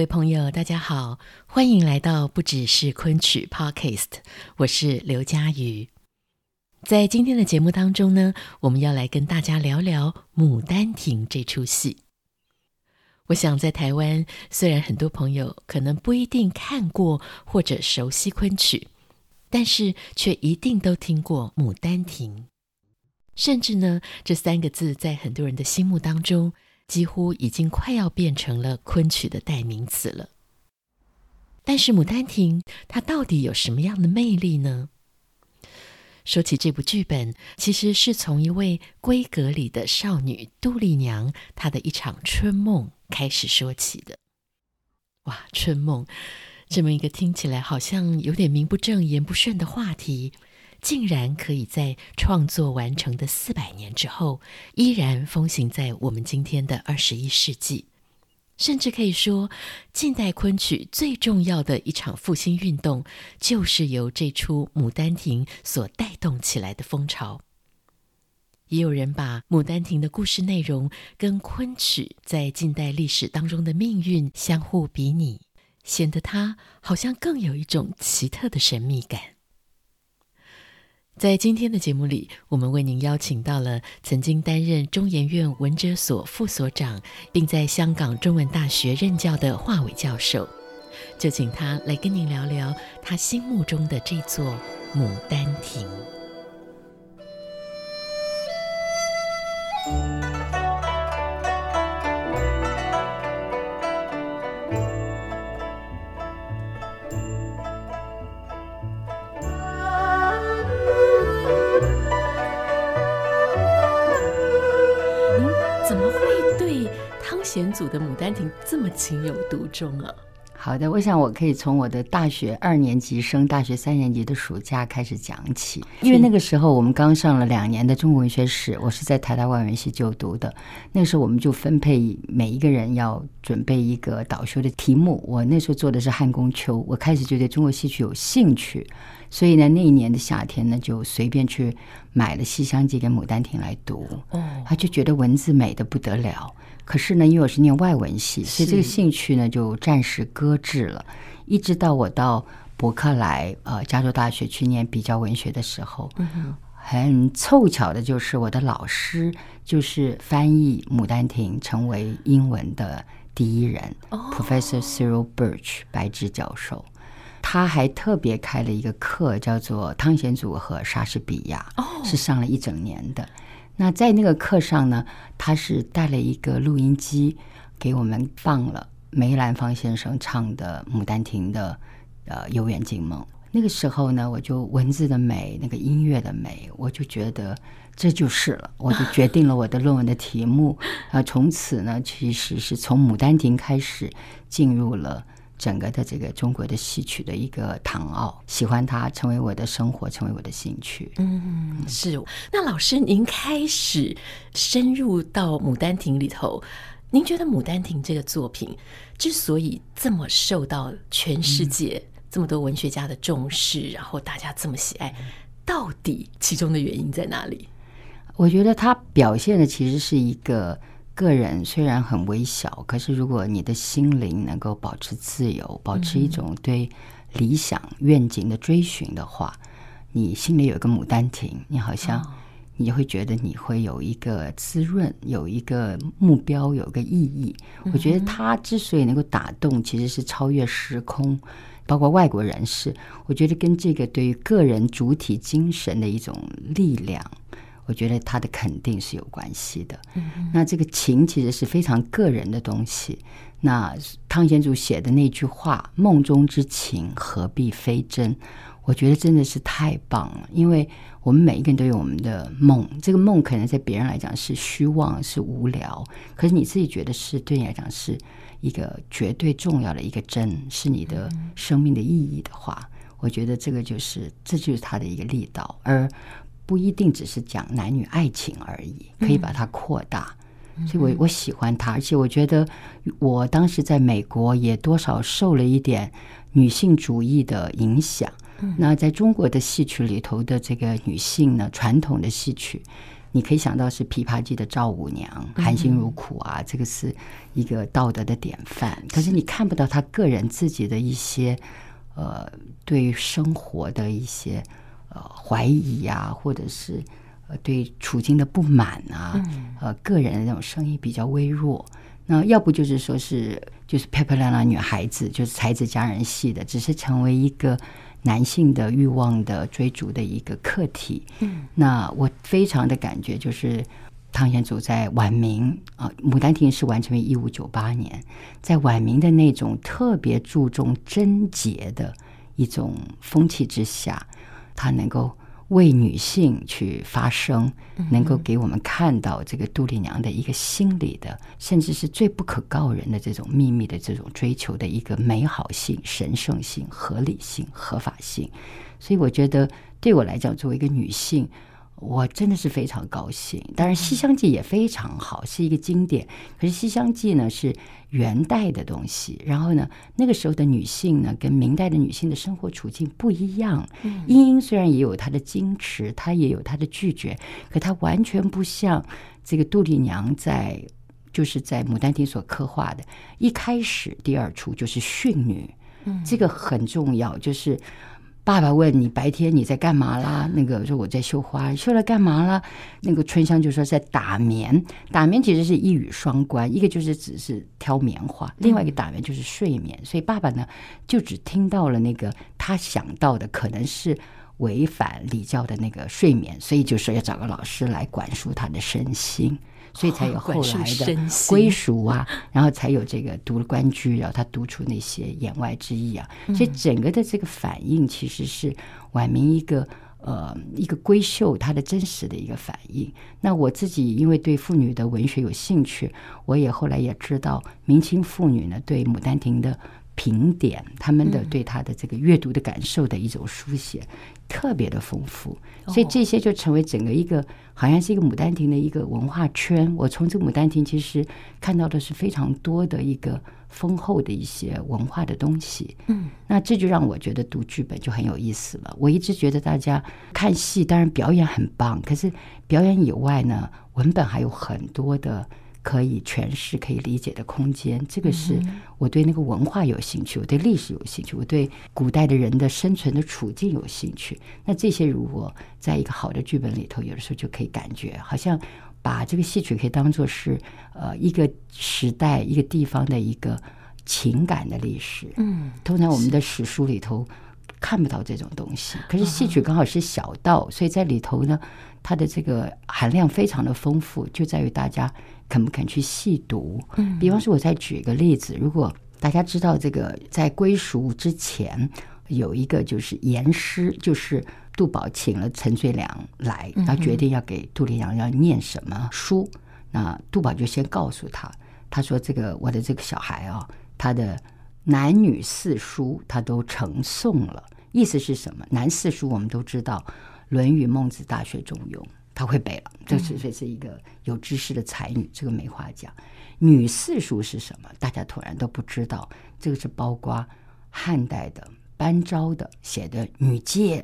各位朋友，大家好，欢迎来到不只是昆曲 Podcast，我是刘佳瑜。在今天的节目当中呢，我们要来跟大家聊聊《牡丹亭》这出戏。我想在台湾，虽然很多朋友可能不一定看过或者熟悉昆曲，但是却一定都听过《牡丹亭》，甚至呢，这三个字在很多人的心目当中，几乎已经快要变成了昆曲的代名词了。但是《牡丹亭》它到底有什么样的魅力呢？说起这部剧本，其实是从一位闺阁里的少女杜丽娘她的一场春梦开始说起的。哇，春梦这么一个听起来好像有点名不正言不顺的话题。竟然可以在创作完成的四百年之后，依然风行在我们今天的二十一世纪，甚至可以说，近代昆曲最重要的一场复兴运动，就是由这出《牡丹亭》所带动起来的风潮。也有人把《牡丹亭》的故事内容跟昆曲在近代历史当中的命运相互比拟，显得它好像更有一种奇特的神秘感。在今天的节目里，我们为您邀请到了曾经担任中研院文哲所副所长，并在香港中文大学任教的华伟教授，就请他来跟您聊聊他心目中的这座《牡丹亭》。娴组的《牡丹亭》这么情有独钟啊！好的，我想我可以从我的大学二年级升大学三年级的暑假开始讲起，因为那个时候我们刚上了两年的中国文学史，我是在台大外文系就读的。那个时候我们就分配每一个人要准备一个导修的题目，我那时候做的是汉宫秋，我开始就对中国戏曲有兴趣，所以呢，那一年的夏天呢，就随便去买了《西厢记》跟《牡丹亭》来读，哦，他就觉得文字美的不得了。可是呢，因为我是念外文系，所以这个兴趣呢就暂时搁置了。一直到我到伯克莱呃加州大学去念比较文学的时候，很凑巧的就是我的老师就是翻译《牡丹亭》成为英文的第一人，Professor Cyril Birch 白芝教授。他还特别开了一个课，叫做汤显祖和莎士比亚，是上了一整年的。那在那个课上呢，他是带了一个录音机给我们放了梅兰芳先生唱的《牡丹亭》的呃《游园惊梦》。那个时候呢，我就文字的美，那个音乐的美，我就觉得这就是了，我就决定了我的论文的题目啊。从此呢，其实是从《牡丹亭》开始进入了。整个的这个中国的戏曲的一个堂奥，喜欢它，成为我的生活，成为我的兴趣。嗯，是。那老师，您开始深入到《牡丹亭》里头，您觉得《牡丹亭》这个作品之所以这么受到全世界这么多文学家的重视，然后大家这么喜爱，到底其中的原因在哪里？我觉得它表现的其实是一个。个人虽然很微小，可是如果你的心灵能够保持自由，保持一种对理想愿景的追寻的话，你心里有一个牡丹亭，你好像你就会觉得你会有一个滋润，有一个目标，有一个意义。我觉得它之所以能够打动，其实是超越时空，包括外国人士，我觉得跟这个对于个人主体精神的一种力量。我觉得他的肯定是有关系的。那这个情其实是非常个人的东西。那汤显祖写的那句话“梦中之情何必非真”，我觉得真的是太棒了，因为我们每一个人都有我们的梦，这个梦可能在别人来讲是虚妄、是无聊，可是你自己觉得是对你来讲是一个绝对重要的一个真，是你的生命的意义的话，我觉得这个就是这就是他的一个力道，而不一定只是讲男女爱情而已，可以把它扩大。所以我我喜欢他，而且我觉得我当时在美国也多少受了一点女性主义的影响。那在中国的戏曲里头的这个女性呢，传统的戏曲，你可以想到是《琵琶记》的赵五娘，含辛茹苦啊，这个是一个道德的典范。可是你看不到她个人自己的一些呃对生活的一些呃怀疑啊，或者是呃对处境的不满啊，呃个人的那种声音比较微弱。那要不就是说是就是漂漂亮亮女孩子，就是才子佳人系的，只是成为一个。男性的欲望的追逐的一个课题，嗯，那我非常的感觉就是汤显祖在晚明啊，《牡丹亭》是完成于一五九八年，在晚明的那种特别注重贞洁的一种风气之下，他能够。为女性去发声，能够给我们看到这个杜丽娘的一个心理的，甚至是最不可告人的这种秘密的这种追求的一个美好性、神圣性、合理性、合法性。所以，我觉得对我来讲，作为一个女性。我真的是非常高兴。当然，《西厢记》也非常好，是一个经典。可是，《西厢记》呢是元代的东西，然后呢，那个时候的女性呢，跟明代的女性的生活处境不一样。莺莺虽然也有她的矜持，她也有她的拒绝，可她完全不像这个杜丽娘在就是在《牡丹亭》所刻画的。一开始第二出就是训女，这个很重要，就是。爸爸问你白天你在干嘛啦？那个说我在绣花，绣了干嘛啦？那个春香就说在打棉，打棉其实是一语双关，一个就是只是挑棉花，另外一个打棉就是睡眠。所以爸爸呢就只听到了那个他想到的可能是违反礼教的那个睡眠，所以就说要找个老师来管束他的身心。所以才有 后来的归属啊，然后才有这个读了关雎，然后他读出那些言外之意啊。所以整个的这个反应，其实是晚明一个呃一个闺秀她的真实的一个反应。那我自己因为对妇女的文学有兴趣，我也后来也知道明清妇女呢对《牡丹亭》的。评点他们的对他的这个阅读的感受的一种书写，特别的丰富，所以这些就成为整个一个好像是一个牡丹亭的一个文化圈。我从这个牡丹亭其实看到的是非常多的一个丰厚的一些文化的东西。嗯，那这就让我觉得读剧本就很有意思了。我一直觉得大家看戏当然表演很棒，可是表演以外呢，文本还有很多的。可以诠释、可以理解的空间，这个是我对那个文化有兴趣，我对历史有兴趣，我对古代的人的生存的处境有兴趣。那这些如果在一个好的剧本里头，有的时候就可以感觉好像把这个戏曲可以当做是呃一个时代、一个地方的一个情感的历史。嗯，通常我们的史书里头看不到这种东西，可是戏曲刚好是小道，所以在里头呢，它的这个含量非常的丰富，就在于大家。肯不肯去细读？嗯，比方说，我再举一个例子，如果大家知道这个，在归属之前有一个就是言师，就是杜宝请了陈最良来，他决定要给杜丽娘要念什么书，那杜宝就先告诉他，他说：“这个我的这个小孩啊，他的男女四书他都成诵了，意思是什么？男四书我们都知道，《论语》《孟子》《大学》《中庸》。”他会背了，这是这是一个有知识的才女，这个没话讲。女四书是什么？大家突然都不知道。这个是包括汉代的班昭的写的《女诫》，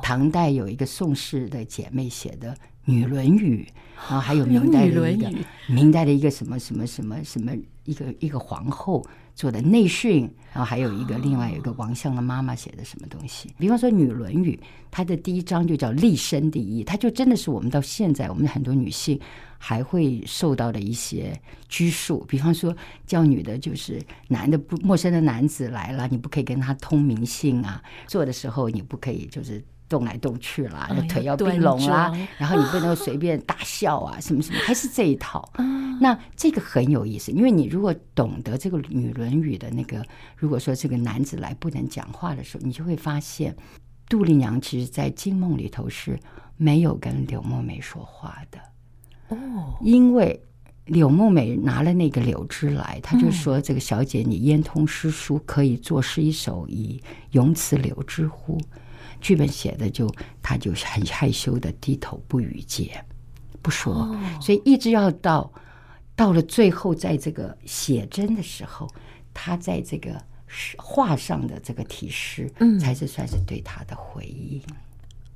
唐代有一个宋氏的姐妹写的《女论语》，然后还有明代的一个明代的一个什么什么什么什么一个一个皇后。做的内训，然后还有一个另外有一个王向的妈妈写的什么东西，比方说《女论语》，它的第一章就叫“立身第一”，它就真的是我们到现在我们很多女性还会受到的一些拘束，比方说叫女的，就是男的不陌生的男子来了，你不可以跟他通明信啊，做的时候你不可以就是。动来动去啦，腿要并拢啦，然后你不能随便大笑啊，什么什么，还是这一套。那这个很有意思，因为你如果懂得这个《女论语》的那个，如果说这个男子来不能讲话的时候，你就会发现杜丽娘其实在惊梦里头是没有跟柳梦梅说话的。哦，因为柳梦梅拿了那个柳枝来，她就说：“这个小姐，你烟通诗书，可以作诗一首，以咏此柳枝乎？”剧本写的就，他就很害羞的低头不语接，不说，所以一直要到到了最后，在这个写真的时候，他在这个。画上的这个题诗，嗯，才是算是对他的回应。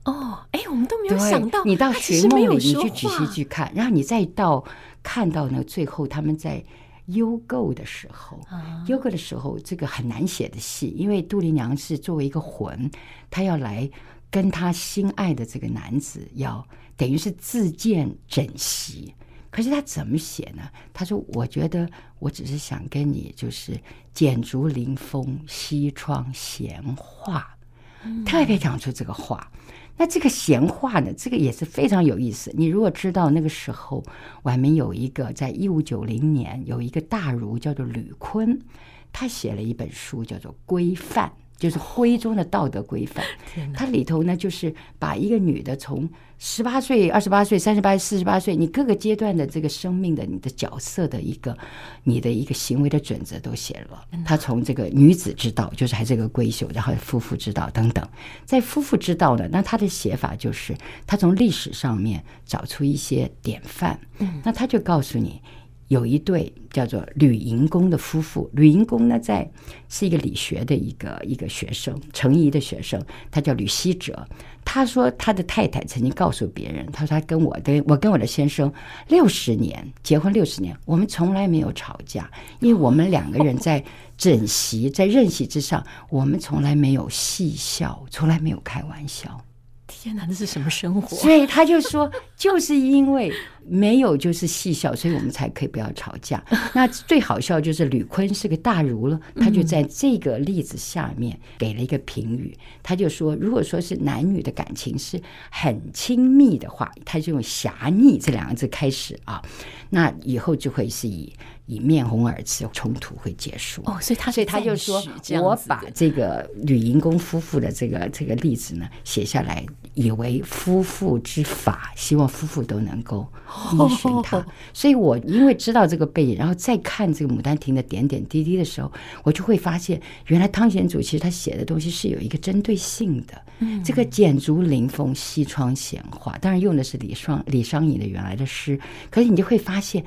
哦，哎，我们都没有想到，你到寻梦里，你去仔细去看，然后你再到看到呢，最后他们在幽构的时候，优构的时候，这个很难写的戏，因为杜丽娘是作为一个魂，她要来跟她心爱的这个男子，要等于是自荐枕席。可是他怎么写呢？他说：“我觉得我只是想跟你就是剪竹临风，西窗闲话，特别讲出这个话。那这个闲话呢，这个也是非常有意思。你如果知道那个时候，晚明有一个在一五九零年有一个大儒叫做吕坤，他写了一本书叫做《规范》。”就是徽宗的道德规范，它里头呢，就是把一个女的从十八岁、二十八岁、三十八、四十八岁，你各个阶段的这个生命的你的角色的一个你的一个行为的准则都写了。他从这个女子之道，就是还是个闺秀，然后夫妇之道等等，在夫妇之道呢，那他的写法就是他从历史上面找出一些典范，那他就告诉你。有一对叫做吕银公的夫妇，吕银公呢，在是一个理学的一个一个学生，程颐的学生，他叫吕希哲。他说他的太太曾经告诉别人，他说他跟我的我跟我的先生六十年结婚六十年，我们从来没有吵架，因为我们两个人在枕席在任席之上，我们从来没有戏笑，从来没有开玩笑。天哪，那是什么生活？所以他就说，就是因为没有就是戏笑，所以我们才可以不要吵架。那最好笑就是吕坤是个大儒了，他就在这个例子下面给了一个评语，他就说，如果说是男女的感情是很亲密的话，他就用侠逆这两个字开始啊，那以后就会是以。以面红耳赤冲突会结束哦，所以他所以他就说，我把这个吕银公夫妇的这个这个例子呢写下来，以为夫妇之法，希望夫妇都能够依循 他。所以我因为知道这个背景，然后再看这个《牡丹亭》的点点滴滴的时候，我就会发现，原来汤显祖其实他写的东西是有一个针对性的。嗯，这个剪竹临风，西窗闲话，当然用的是李双李商隐的原来的诗，可是你就会发现。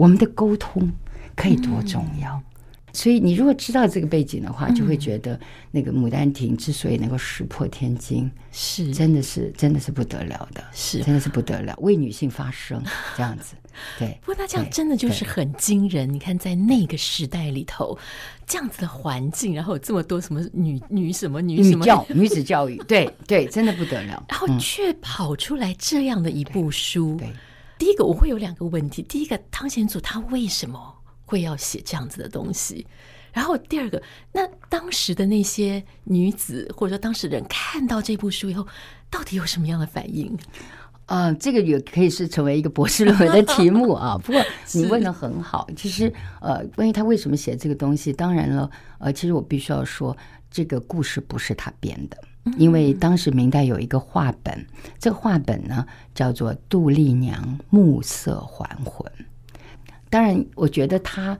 我们的沟通可以多重要，嗯，所以你如果知道这个背景的话，就会觉得那个《牡丹亭》之所以能够石破天惊，是真的是真的是不得了的，是真的是不得了，为女性发声 这样子。对，不过那这样真的就是很惊人。你看，在那个时代里头，这样子的环境，然后有这么多什么女女什么女什么女教女子教育，对对，真的不得了。然后却跑出来这样的一部书。对。对第一个我会有两个问题，第一个汤显祖他为什么会要写这样子的东西？然后第二个，那当时的那些女子或者说当时人看到这部书以后，到底有什么样的反应？啊、呃，这个也可以是成为一个博士论文的题目啊。不过你问的很好，其实呃，关于他为什么写这个东西，当然了，呃，其实我必须要说，这个故事不是他编的。因为当时明代有一个画本，这个画本呢叫做《杜丽娘暮色还魂》。当然，我觉得他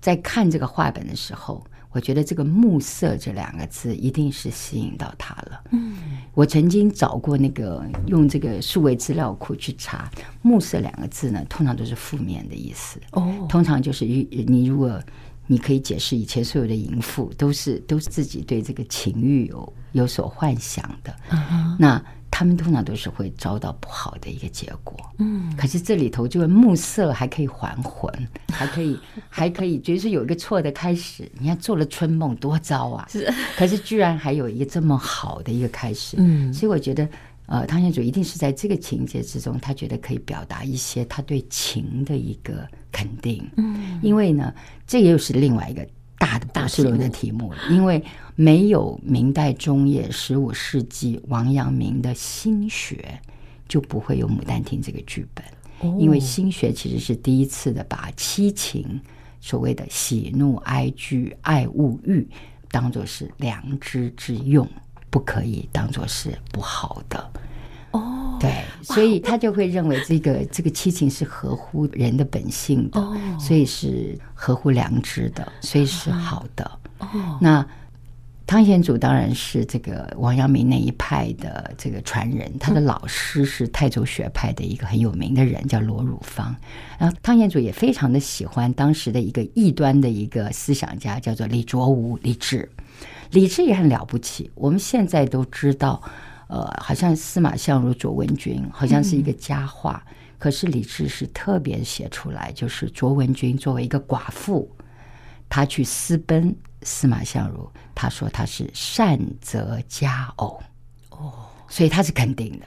在看这个画本的时候，我觉得这个“暮色”这两个字一定是吸引到他了。嗯，我曾经找过那个用这个数位资料库去查，“暮色”两个字呢，通常都是负面的意思。哦，通常就是你如果。你可以解释以前所有的淫妇都是都是自己对这个情欲有有所幻想的，uh -huh. 那他们通常都是会遭到不好的一个结果。嗯、uh 可是这里头就是暮色还可以还魂，还可以 还可以，就是有一个错的开始。你看做了春梦多糟啊！是，可是居然还有一个这么好的一个开始。嗯、uh 所以我觉得。呃，汤显祖一定是在这个情节之中，他觉得可以表达一些他对情的一个肯定。嗯，因为呢，这又是另外一个大的大师论的题目了。因为没有明代中叶十五世纪王阳明的心学，就不会有《牡丹亭》这个剧本。因为心学其实是第一次的把七情，所谓的喜怒哀惧爱恶欲，当做是良知之用。不可以当做是不好的。哦，对，所以他就会认为这个这个七情是合乎人的本性的，所以是合乎良知的，所以是好的。哦，那。汤显祖当然是这个王阳明那一派的这个传人，他的老师是太祖学派的一个很有名的人，叫罗汝芳。然后汤显祖也非常的喜欢当时的一个异端的一个思想家，叫做李卓吾、李治。李治也很了不起，我们现在都知道，呃，好像司马相如、卓文君好像是一个佳话，可是李治是特别写出来，就是卓文君作为一个寡妇，她去私奔。司马相如，他说她是善择佳偶，哦，所以他是肯定的，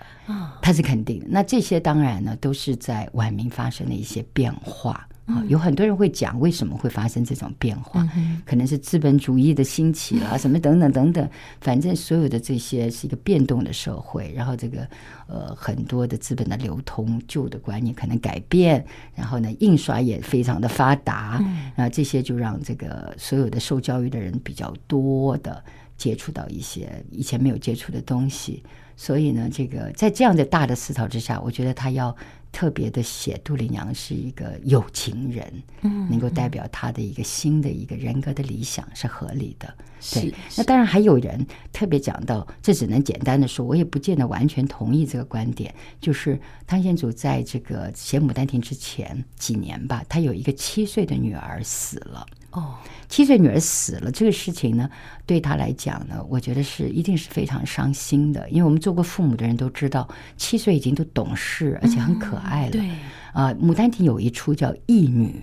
他是肯定的。那这些当然呢，都是在晚明发生的一些变化。啊，有很多人会讲为什么会发生这种变化，可能是资本主义的兴起啊，什么等等等等。反正所有的这些是一个变动的社会，然后这个呃很多的资本的流通，旧的观念可能改变，然后呢印刷也非常的发达，那这些就让这个所有的受教育的人比较多的接触到一些以前没有接触的东西。所以呢，这个在这样的大的思潮之下，我觉得他要。特别的写杜丽娘是一个有情人，嗯，能够代表她的一个新的一个人格的理想是合理的。对，那当然还有人特别讲到，这只能简单的说，我也不见得完全同意这个观点。就是汤显祖在这个写《牡丹亭》之前几年吧，他有一个七岁的女儿死了。哦，七岁女儿死了这个事情呢，对他来讲呢，我觉得是一定是非常伤心的，因为我们做过父母的人都知道，七岁已经都懂事，而且很可爱了。对啊，《牡丹亭》有一出叫《义女》，《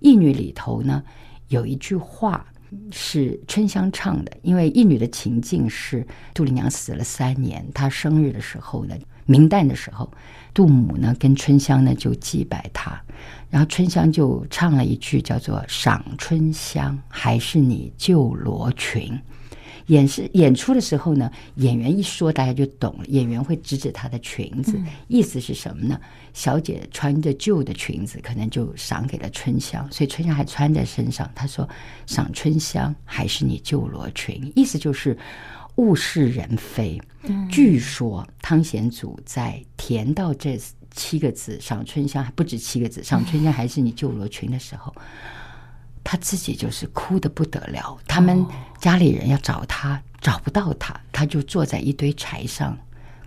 义女》里头呢有一句话是春香唱的，因为《义女》的情境是杜丽娘死了三年，她生日的时候呢，明旦的时候，杜母呢跟春香呢就祭拜她。然后春香就唱了一句叫做“赏春香，还是你旧罗裙”。演示演出的时候呢，演员一说大家就懂了。演员会指指她的裙子，意思是什么呢？小姐穿着旧的裙子，可能就赏给了春香，所以春香还穿在身上。她说：“赏春香，还是你旧罗裙。”意思就是物是人非。据说汤显祖在填到这。七个字“赏春香”还不止七个字，“赏春香”还是你旧罗裙的时候，他自己就是哭的不得了。他们家里人要找他，找不到他，他就坐在一堆柴上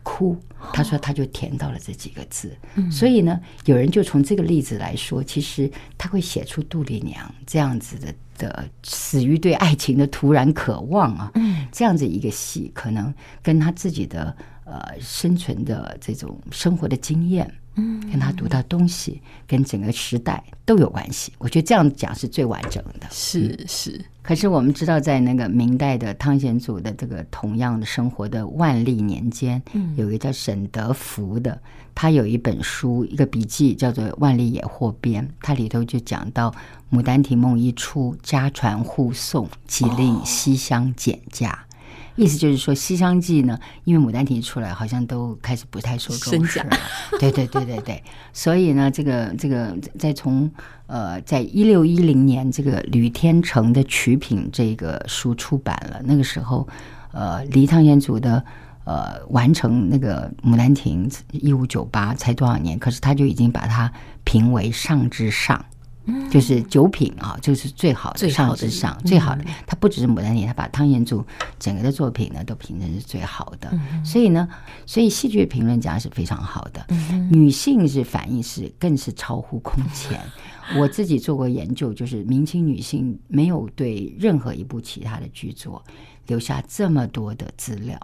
哭。他说，他就填到了这几个字。所以呢，有人就从这个例子来说，其实他会写出杜丽娘这样子的的死于对爱情的突然渴望啊，这样子一个戏，可能跟他自己的。呃，生存的这种生活的经验，嗯，跟他读到东西，跟整个时代都有关系。我觉得这样讲是最完整的。是是。可是我们知道，在那个明代的汤显祖的这个同样的生活的万历年间，嗯，有一个叫沈德福的，他有一本书，一个笔记叫做《万历野获编》，它里头就讲到《牡丹亭》梦一出，家传户送，即令西厢减价。哦意思就是说，《西厢记》呢，因为《牡丹亭》出来，好像都开始不太受重视了。对对对对对，所以呢，这个这个，在从呃，在一六一零年，这个吕天成的曲品这个书出版了，那个时候，呃，离汤显祖的呃完成那个《牡丹亭》一五九八才多少年，可是他就已经把它评为上之上。就是九品啊，就是最好的上之上，最好的。他不只是《牡丹亭》，他把汤显祖整个的作品呢都评成是最好的。所以呢，所以戏剧评论家是非常好的。女性是反应是更是超乎空前。我自己做过研究，就是明清女性没有对任何一部其他的剧作留下这么多的资料。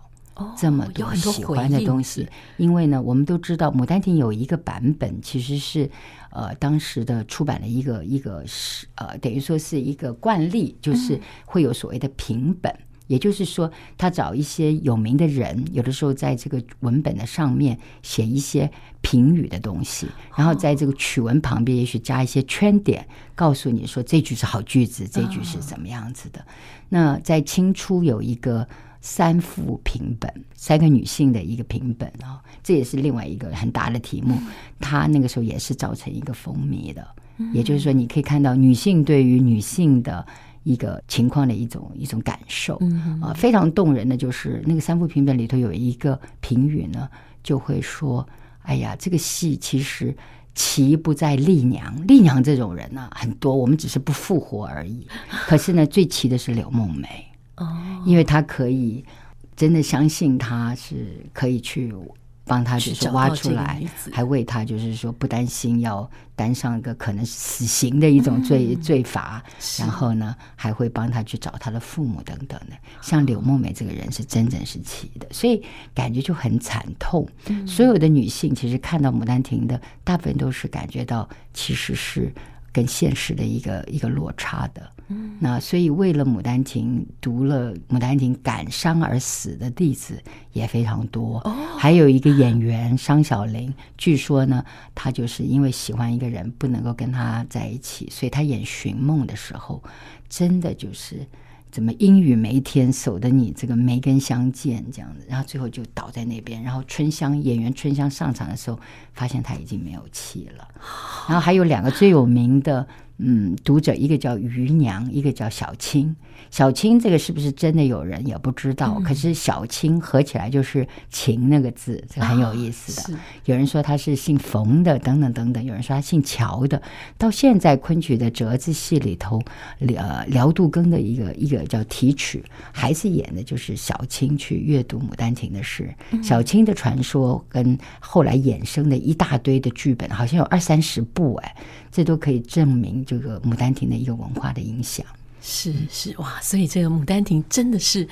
这么多喜欢的东西，因为呢，我们都知道《牡丹亭》有一个版本，其实是呃当时的出版的一个一个是呃等于说是一个惯例，就是会有所谓的评本，也就是说他找一些有名的人，有的时候在这个文本的上面写一些评语的东西，然后在这个曲文旁边也许加一些圈点，告诉你说这句是好句子，这句是怎么样子的。那在清初有一个。三幅平本，三个女性的一个平本啊，这也是另外一个很大的题目。她那个时候也是造成一个风靡的，也就是说，你可以看到女性对于女性的一个情况的一种一种感受。嗯啊，非常动人的就是那个三幅平本里头有一个评语呢，就会说：“哎呀，这个戏其实奇不在丽娘，丽娘这种人呢、啊、很多，我们只是不复活而已。可是呢，最奇的是柳梦梅哦，因为他可以真的相信他是可以去。”帮他就是挖出来，还为他就是说不担心要担上一个可能死刑的一种罪、嗯、罪罚，然后呢还会帮他去找他的父母等等的。像柳梦梅这个人是真真实奇的，所以感觉就很惨痛。嗯、所有的女性其实看到《牡丹亭》的大部分都是感觉到其实是。跟现实的一个一个落差的，嗯，那所以为了《牡丹亭》，读了《牡丹亭》感伤而死的例子也非常多。哦，还有一个演员商小玲，据说呢，她就是因为喜欢一个人，不能够跟他在一起，所以她演寻梦的时候，真的就是。怎么阴雨梅天守得你这个梅根相见这样子，然后最后就倒在那边。然后春香演员春香上场的时候，发现他已经没有气了。然后还有两个最有名的。嗯，读者一个叫余娘，一个叫小青。小青这个是不是真的有人也不知道，嗯、可是小青合起来就是秦那个字，这个很有意思的。啊、有人说他是姓冯的，等等等等。有人说他姓乔的。到现在昆曲的折子戏里头，呃，辽杜庚的一个一个叫题曲，还是演的就是小青去阅读《牡丹亭》的事。嗯、小青的传说跟后来衍生的一大堆的剧本，好像有二三十部哎。这都可以证明这个《牡丹亭》的一个文化的影响。是是哇，所以这个《牡丹亭》真的是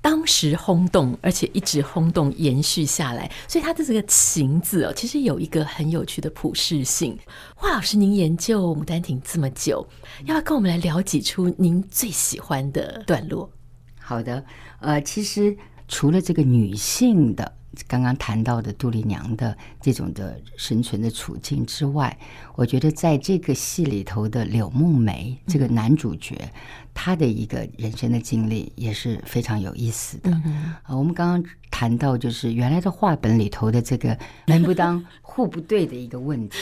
当时轰动，而且一直轰动延续下来。所以它的这个“情”字哦，其实有一个很有趣的普适性。华老师，您研究《牡丹亭》这么久，要不要跟我们来聊几出您最喜欢的段落？好的，呃，其实除了这个女性的。刚刚谈到的杜丽娘的这种的生存的处境之外，我觉得在这个戏里头的柳梦梅这个男主角，他的一个人生的经历也是非常有意思的。啊，我们刚刚谈到就是原来的话本里头的这个门不当户不对的一个问题，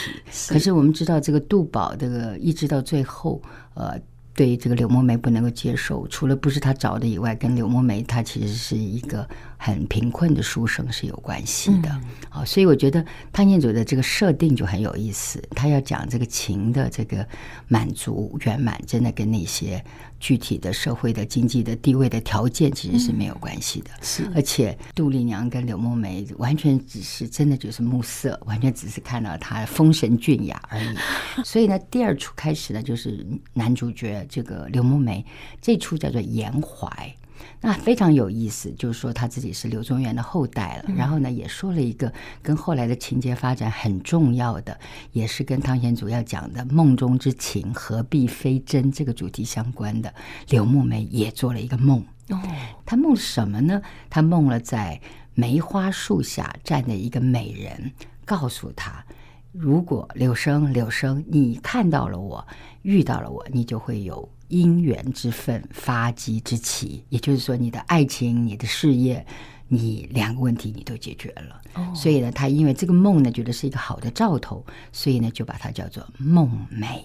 可是我们知道这个杜宝这个一直到最后，呃。对这个柳梦梅不能够接受，除了不是他找的以外，跟柳梦梅她其实是一个很贫困的书生是有关系的。好、嗯，所以我觉得汤显祖的这个设定就很有意思，他要讲这个情的这个满足圆满，真的跟那些。具体的社会的经济的地位的条件其实是没有关系的，嗯、是。而且杜丽娘跟柳梦梅完全只是真的就是目色，完全只是看到她风神俊雅而已。所以呢，第二出开始呢，就是男主角这个柳梦梅，这出叫做颜怀。那非常有意思，就是说他自己是柳宗元的后代了，然后呢，也说了一个跟后来的情节发展很重要的，也是跟汤显祖要讲的“梦中之情何必非真”这个主题相关的。柳梦梅也做了一个梦，哦，她梦什么呢？她梦了在梅花树下站着一个美人，告诉她，如果柳生柳生，你看到了我，遇到了我，你就会有。姻缘之分，发迹之期，也就是说，你的爱情、你的事业，你两个问题你都解决了。Oh. 所以呢，他因为这个梦呢，觉得是一个好的兆头，所以呢，就把它叫做梦梅。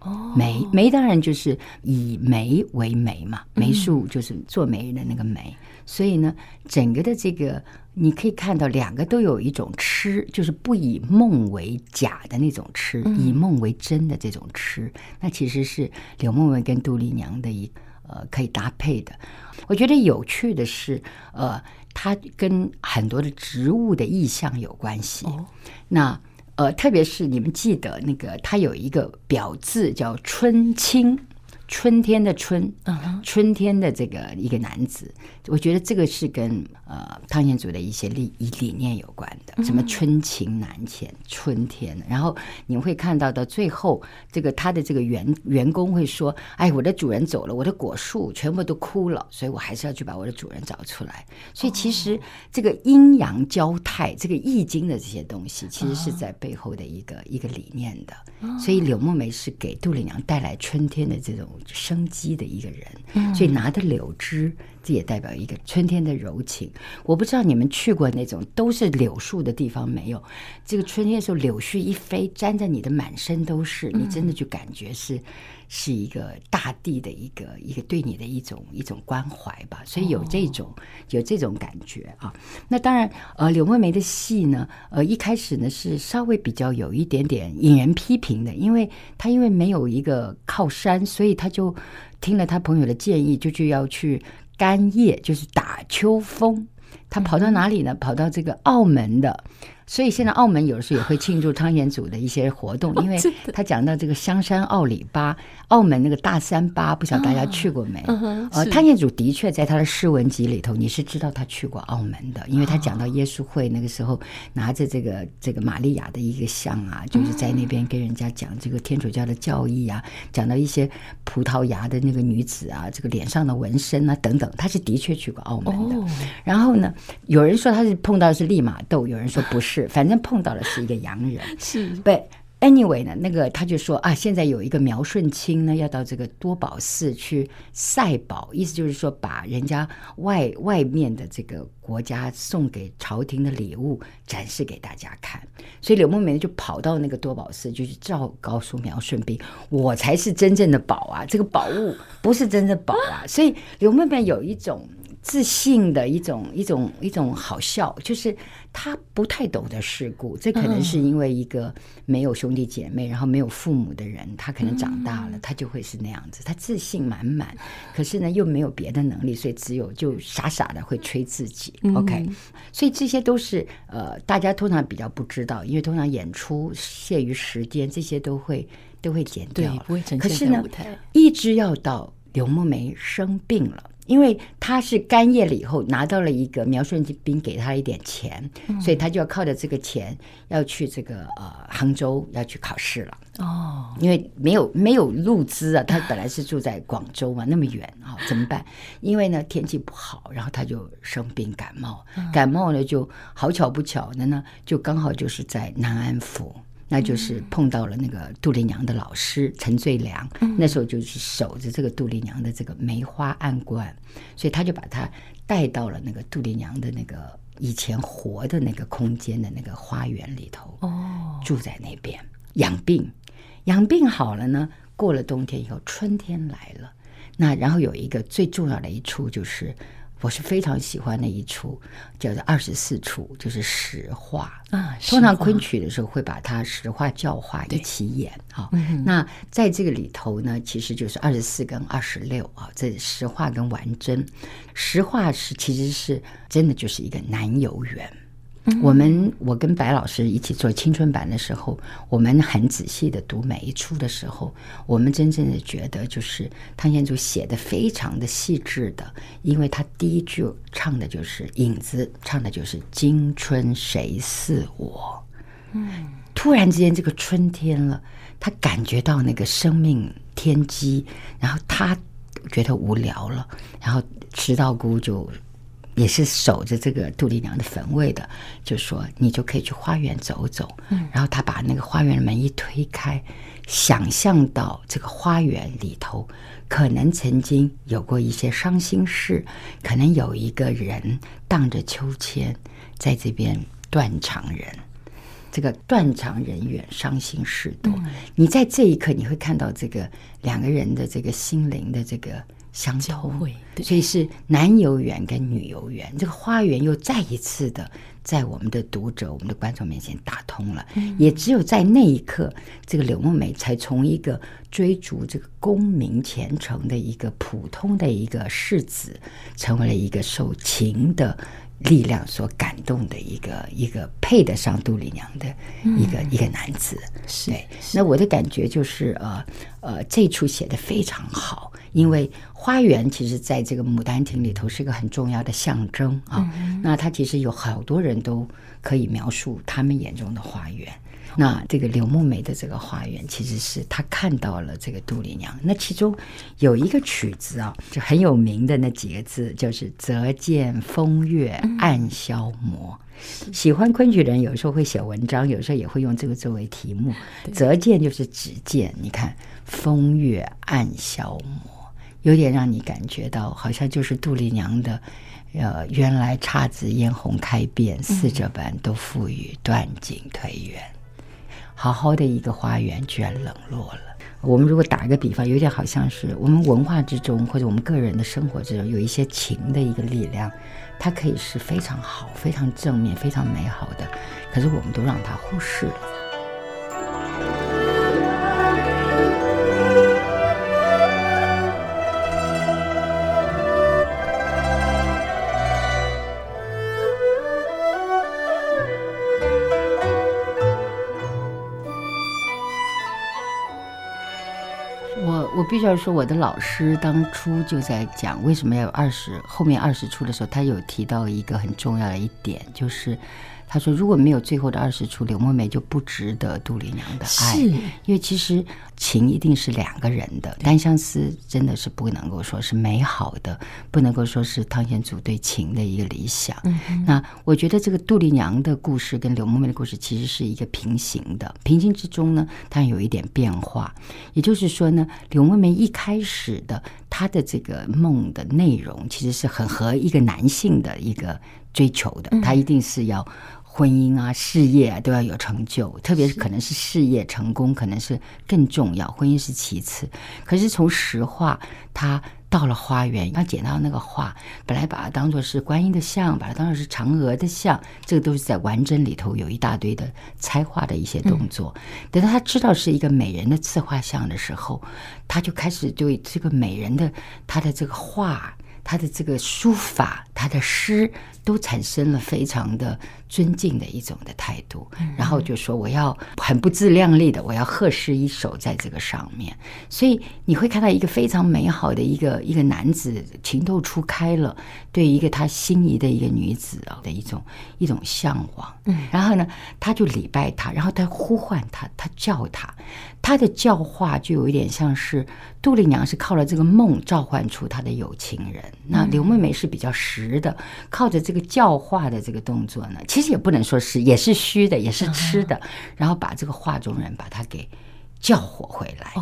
哦，梅梅当然就是以梅为媒嘛，梅树就是做媒人的那个梅，嗯、所以呢，整个的这个你可以看到两个都有一种痴，就是不以梦为假的那种痴，嗯、以梦为真的这种痴，那其实是柳梦梅跟杜丽娘的一呃可以搭配的。我觉得有趣的是，呃，它跟很多的植物的意象有关系。哦、那。呃，特别是你们记得那个，它有一个表字叫春青。春天的春，春天的这个一个男子，我觉得这个是跟呃汤显祖的一些理理念有关的，什么春情难遣，春天。然后你会看到到最后，这个他的这个员员工会说：“哎，我的主人走了，我的果树全部都枯了，所以我还是要去把我的主人找出来。”所以其实这个阴阳交泰，这个易经的这些东西，其实是在背后的一个一个理念的。所以柳梦梅是给杜丽娘带来春天的这种。生机的一个人，所以拿的柳枝，这也代表一个春天的柔情。我不知道你们去过那种都是柳树的地方没有？这个春天的时候，柳絮一飞，沾在你的满身都是，你真的就感觉是是一个大地的一个一个对你的一种一种关怀吧，所以有这种、哦、有这种感觉啊。那当然，呃，柳梦梅的戏呢，呃，一开始呢是稍微比较有一点点引人批评的，因为她因为没有一个靠山，所以她就听了他朋友的建议，就就要去干叶，就是打秋风。他跑到哪里呢？跑到这个澳门的。所以现在澳门有时候也会庆祝汤显祖的一些活动，因为他讲到这个香山澳里巴，澳门那个大三巴，不晓得大家去过没？呃，汤显祖的确在他的诗文集里头，你是知道他去过澳门的，因为他讲到耶稣会那个时候拿着这个这个玛利亚的一个像啊，就是在那边跟人家讲这个天主教的教义啊，讲到一些葡萄牙的那个女子啊，这个脸上的纹身啊等等，他是的确去过澳门的。然后呢，有人说他是碰到的是利玛窦，有人说不是。反正碰到的是一个洋人，是。But anyway 呢，那个他就说啊，现在有一个苗顺清呢，要到这个多宝寺去赛宝，意思就是说把人家外外面的这个国家送给朝廷的礼物展示给大家看。所以柳梦梅就跑到那个多宝寺，就去照告诉苗顺斌，我才是真正的宝啊，这个宝物不是真的宝啊。所以柳梦梅有一种。自信的一种一种一种好笑，就是他不太懂得世故，这可能是因为一个没有兄弟姐妹，然后没有父母的人，他可能长大了，他就会是那样子，他自信满满，可是呢又没有别的能力，所以只有就傻傻的会吹自己。OK，所以这些都是呃大家通常比较不知道，因为通常演出限于时间，这些都会都会剪掉。可是呢，一直要到刘梦梅生病了。因为他是干夜了以后拿到了一个苗顺斌给他一点钱，嗯、所以他就要靠着这个钱要去这个呃杭州要去考试了。哦，因为没有没有路资啊，他本来是住在广州嘛，那么远啊、哦，怎么办？因为呢天气不好，然后他就生病感冒，感冒呢就好巧不巧的呢，就刚好就是在南安府。那就是碰到了那个杜丽娘的老师陈最良，那时候就是守着这个杜丽娘的这个梅花案观，所以他就把他带到了那个杜丽娘的那个以前活的那个空间的那个花园里头，哦，住在那边养病，养病好了呢，过了冬天以后，春天来了，那然后有一个最重要的一处就是。我是非常喜欢的一出，叫做二十四出，就是实话啊。通常昆曲的时候会把它实话教化一起演啊。那在这个里头呢，其实就是二十四跟二十六啊，这实话跟完真。实话是其实是真的就是一个男游我们我跟白老师一起做青春版的时候，我们很仔细的读每一出的时候，我们真正的觉得就是汤显祖写的非常的细致的，因为他第一句唱的就是影子，唱的就是今春谁似我。嗯，突然之间这个春天了，他感觉到那个生命天机，然后他觉得无聊了，然后迟道姑就。也是守着这个杜丽娘的坟位的，就说你就可以去花园走走。嗯，然后他把那个花园的门一推开，想象到这个花园里头可能曾经有过一些伤心事，可能有一个人荡着秋千在这边断肠人，这个断肠人远，伤心事多。嗯，你在这一刻你会看到这个两个人的这个心灵的这个。相交会，所以是男游园跟女游园，这个花园又再一次的在我们的读者、我们的观众面前打通了。也只有在那一刻，这个柳梦梅才从一个追逐这个功名前程的一个普通的一个世子，成为了一个受情的力量所感动的一个一个配得上杜丽娘的一个一个男子。是，对，那我的感觉就是呃呃，这出写的非常好。因为花园其实在这个《牡丹亭》里头是一个很重要的象征啊，那它其实有好多人都可以描述他们眼中的花园。那这个柳梦梅的这个花园，其实是她看到了这个杜丽娘。那其中有一个曲子啊，就很有名的那几个字，就是“则见风月暗消磨”。喜欢昆曲的人有时候会写文章，有时候也会用这个作为题目。“则见”就是只见，你看“风月暗消磨”。有点让你感觉到，好像就是杜丽娘的，呃，原来姹紫嫣红开遍，似这般都赋予断井颓垣。好好的一个花园，居然冷落了。我们如果打一个比方，有点好像是我们文化之中或者我们个人的生活之中有一些情的一个力量，它可以是非常好、非常正面、非常美好的，可是我们都让它忽视了。须要说，我的老师当初就在讲为什么要有二十，后面二十出的时候，他有提到一个很重要的一点，就是。他说：“如果没有最后的二十出，柳梦梅就不值得杜丽娘的爱。是，因为其实情一定是两个人的，单相思真的是不能够说是美好的，不能够说是汤显祖对情的一个理想。嗯、那我觉得这个杜丽娘的故事跟柳梦梅的故事其实是一个平行的，平行之中呢，它有一点变化。也就是说呢，柳梦梅一开始的她的这个梦的内容，其实是很合一个男性的一个追求的，他一定是要。”婚姻啊，事业啊，都要有成就，特别是可能是事业成功，可能是更重要。婚姻是其次。可是从实话，他到了花园，他捡到那个画，本来把它当做是观音的像，把它当做是嫦娥的像，这个都是在完整里头有一大堆的猜画的一些动作。等到他知道是一个美人的自画像的时候，他就开始对这个美人的他的这个画。他的这个书法，他的诗，都产生了非常的尊敬的一种的态度，然后就说我要很不自量力的，我要贺诗一首在这个上面。所以你会看到一个非常美好的一个一个男子情窦初开了，对一个他心仪的一个女子啊的一种一种向往。嗯，然后呢，他就礼拜他，然后他呼唤他，他叫他，他的教化就有一点像是杜丽娘是靠了这个梦召唤出她的有情人。那刘妹妹是比较实的，靠着这个教化的这个动作呢，其实也不能说是，也是虚的，也是吃的，然后把这个画中人把他给。叫活回来，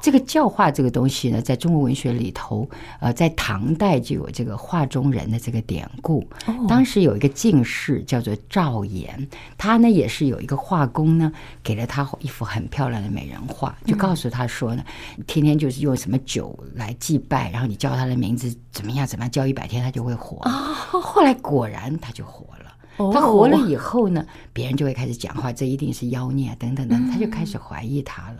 这个教化这个东西呢，在中国文学里头，呃，在唐代就有这个画中人的这个典故。当时有一个进士叫做赵岩，他呢也是有一个画工呢，给了他一幅很漂亮的美人画，就告诉他说呢，天天就是用什么酒来祭拜，然后你叫他的名字怎么样怎么样，叫一百天他就会活。后来果然他就活了。他活了以后呢，别人就会开始讲话，这一定是妖孽啊，等等等，他就开始怀疑他了。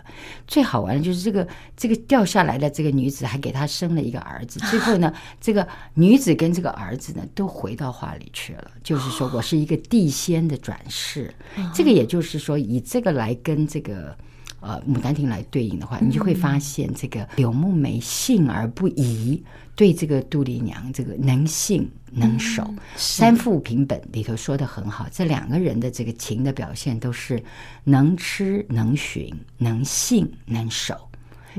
最好玩的就是这个这个掉下来的这个女子还给他生了一个儿子，最后呢，这个女子跟这个儿子呢都回到画里去了，就是说我是一个地仙的转世。这个也就是说，以这个来跟这个。呃，《牡丹亭》来对应的话，你就会发现这个柳梦梅信而不疑，对这个杜丽娘这个能信能守。嗯、三赋评本里头说的很好，这两个人的这个情的表现都是能吃能寻，能信能守，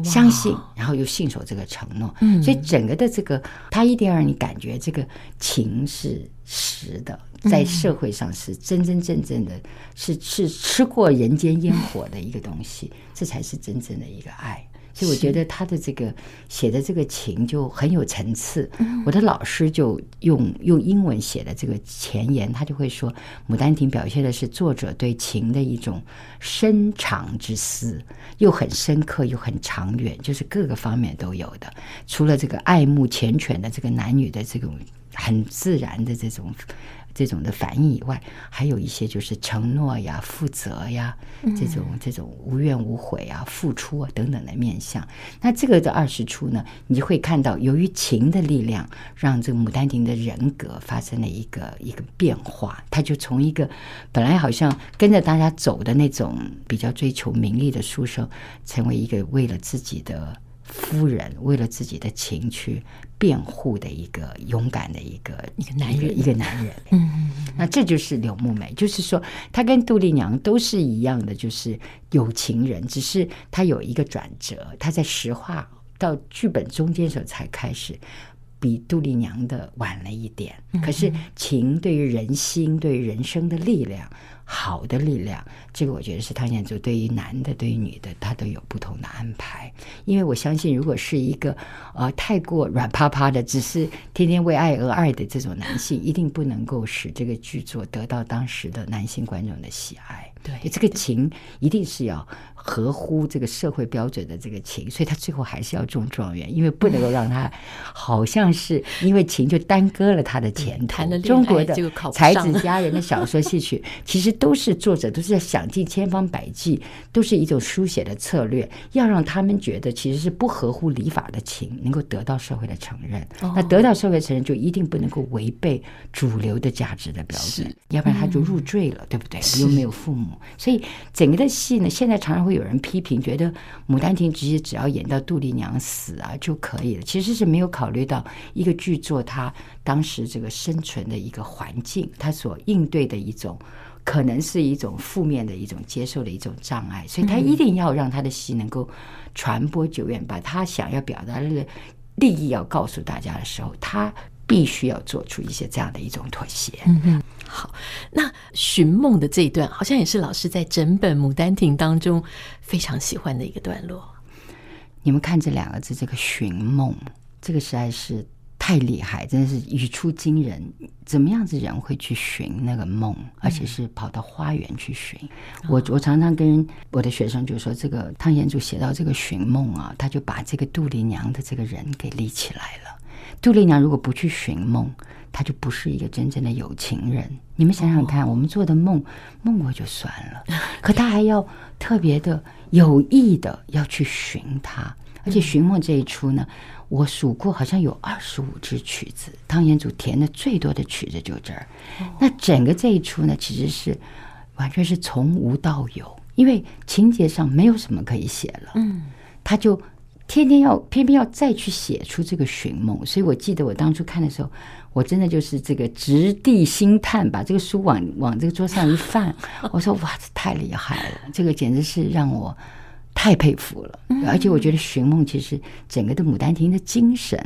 相信然后又信守这个承诺。嗯，所以整个的这个，他一定让你感觉这个情是实的。在社会上是真真正正的，是是吃过人间烟火的一个东西，这才是真正的一个爱。所以我觉得他的这个写的这个情就很有层次。我的老师就用用英文写的这个前言，他就会说，《牡丹亭》表现的是作者对情的一种深长之思，又很深刻又很长远，就是各个方面都有的。除了这个爱慕缱绻的这个男女的这种很自然的这种。这种的反应以外，还有一些就是承诺呀、负责呀，这种这种无怨无悔啊、付出啊等等的面相。那这个的二十出呢，你就会看到，由于情的力量，让这个《牡丹亭》的人格发生了一个一个变化。他就从一个本来好像跟着大家走的那种比较追求名利的书生，成为一个为了自己的。夫人为了自己的情去辩护的一个勇敢的一个一个男人，一个男人。嗯，那这就是柳木梅，就是说她跟杜丽娘都是一样的，就是有情人，只是她有一个转折，她在实话到剧本中间时候才开始，比杜丽娘的晚了一点。可是情对于人心，对于人生的力量。好的力量。这个我觉得是汤显祖对于男的、对于女的，他都有不同的安排。因为我相信，如果是一个呃太过软趴趴的，只是天天为爱而爱的这种男性，一定不能够使这个剧作得到当时的男性观众的喜爱。对，这个情一定是要合乎这个社会标准的这个情，所以他最后还是要中状元，因为不能够让他好像是因为情就耽搁了他的前途。中国的才子佳人的小说戏曲，其实都是作者都是在想尽千方百计，都是一种书写的策略，要让他们觉得其实是不合乎礼法的情能够得到社会的承认。那得到社会承认，就一定不能够违背主流的价值的标准，要不然他就入赘了，对不对？又没有父母。所以整个的戏呢，现在常常会有人批评，觉得《牡丹亭》其实只要演到杜丽娘死啊就可以了，其实是没有考虑到一个剧作它当时这个生存的一个环境，它所应对的一种可能是一种负面的一种接受的一种障碍，所以他一定要让他的戏能够传播久远，把他想要表达的利益要告诉大家的时候，他。必须要做出一些这样的一种妥协。嗯嗯，好，那寻梦的这一段，好像也是老师在整本《牡丹亭》当中非常喜欢的一个段落。你们看这两个字，这个寻梦，这个实在是太厉害，真的是语出惊人。怎么样子人会去寻那个梦，而且是跑到花园去寻？嗯、我我常常跟我的学生就说，这个汤显祖写到这个寻梦啊，他就把这个杜丽娘的这个人给立起来了。杜丽娘如果不去寻梦，她就不是一个真正的有情人。你们想想看，我们做的梦，梦过就算了，可她还要特别的有意的要去寻她。而且寻梦这一出呢，我数过，好像有二十五支曲子，汤显祖填的最多的曲子就这儿。那整个这一出呢，其实是完全是从无到有，因为情节上没有什么可以写了。嗯，他就。天天要偏偏要再去写出这个寻梦，所以我记得我当初看的时候，我真的就是这个直地心叹，把这个书往往这个桌上一放，我说哇，这太厉害了，这个简直是让我太佩服了。而且我觉得寻梦其实整个的《牡丹亭》的精神。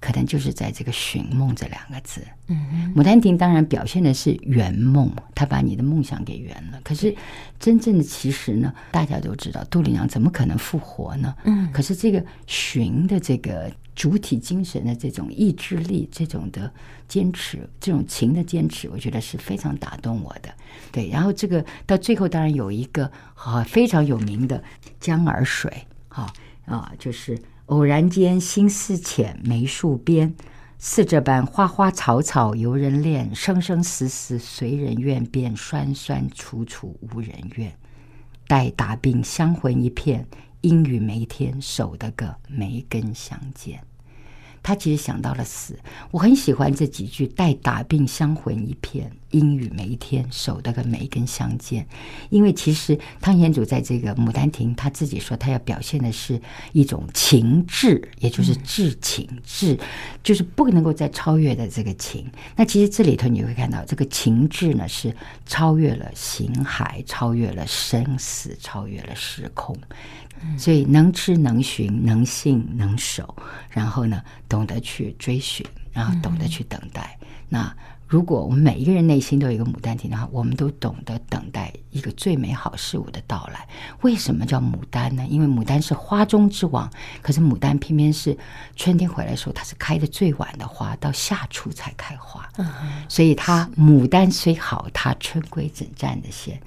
可能就是在这个“寻梦”这两个字。嗯，《牡丹亭》当然表现的是圆梦，他把你的梦想给圆了。可是，真正的其实呢，大家都知道，杜丽娘怎么可能复活呢？嗯，可是这个“寻”的这个主体精神的这种意志力，这种的坚持，这种情的坚持，我觉得是非常打动我的。对，然后这个到最后，当然有一个啊非常有名的江儿水，哈啊，就是。偶然间，心思浅，梅树边，似这般花花草草由人恋，生生死死随人愿，便酸酸楚楚无人怨。待打病相魂一片，阴雨梅天守得个梅根相见。他其实想到了死，我很喜欢这几句：“待打病相魂一片，应与梅天守得个梅根相见。”因为其实汤显祖在这个《牡丹亭》，他自己说他要表现的是一种情志，也就是至情志，就是不能够再超越的这个情。那其实这里头你会看到，这个情志呢是超越了形骸，超越了生死，超越了时空。所以能知能寻能信能守，然后呢，懂得去追寻，然后懂得去等待。那如果我们每一个人内心都有一个牡丹亭的话，我们都懂得等待一个最美好事物的到来。为什么叫牡丹呢？因为牡丹是花中之王，可是牡丹偏偏是春天回来的时候，它是开的最晚的花，到夏初才开花。所以它牡丹虽好，它春归怎占的先？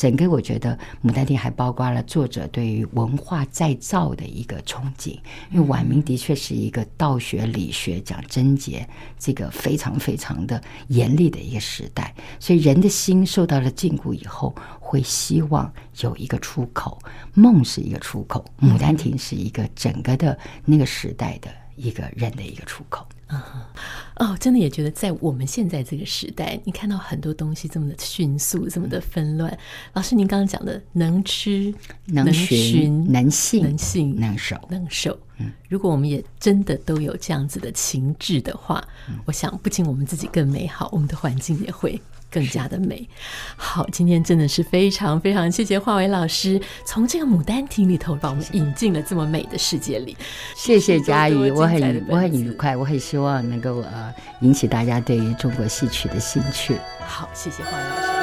整个我觉得《牡丹亭》还包括了作者对于文化再造的一个憧憬，因为晚明的确是一个道学、理学讲贞洁这个非常非常的严厉的一个时代，所以人的心受到了禁锢以后，会希望有一个出口，梦是一个出口，《牡丹亭》是一个整个的那个时代的一个人的一个出口。啊，哦，真的也觉得在我们现在这个时代，你看到很多东西这么的迅速，这么的纷乱。老师，您刚刚讲的能吃、能寻、能信、能信、能守、能守。嗯，如果我们也真的都有这样子的情志的话，我想不仅我们自己更美好，我们的环境也会。更加的美好，今天真的是非常非常谢谢华伟老师，从这个《牡丹亭》里头把我们引进了这么美的世界里。谢谢佳怡，我很我很愉快，我很希望能够呃引起大家对于中国戏曲的兴趣。好，谢谢华伟老师。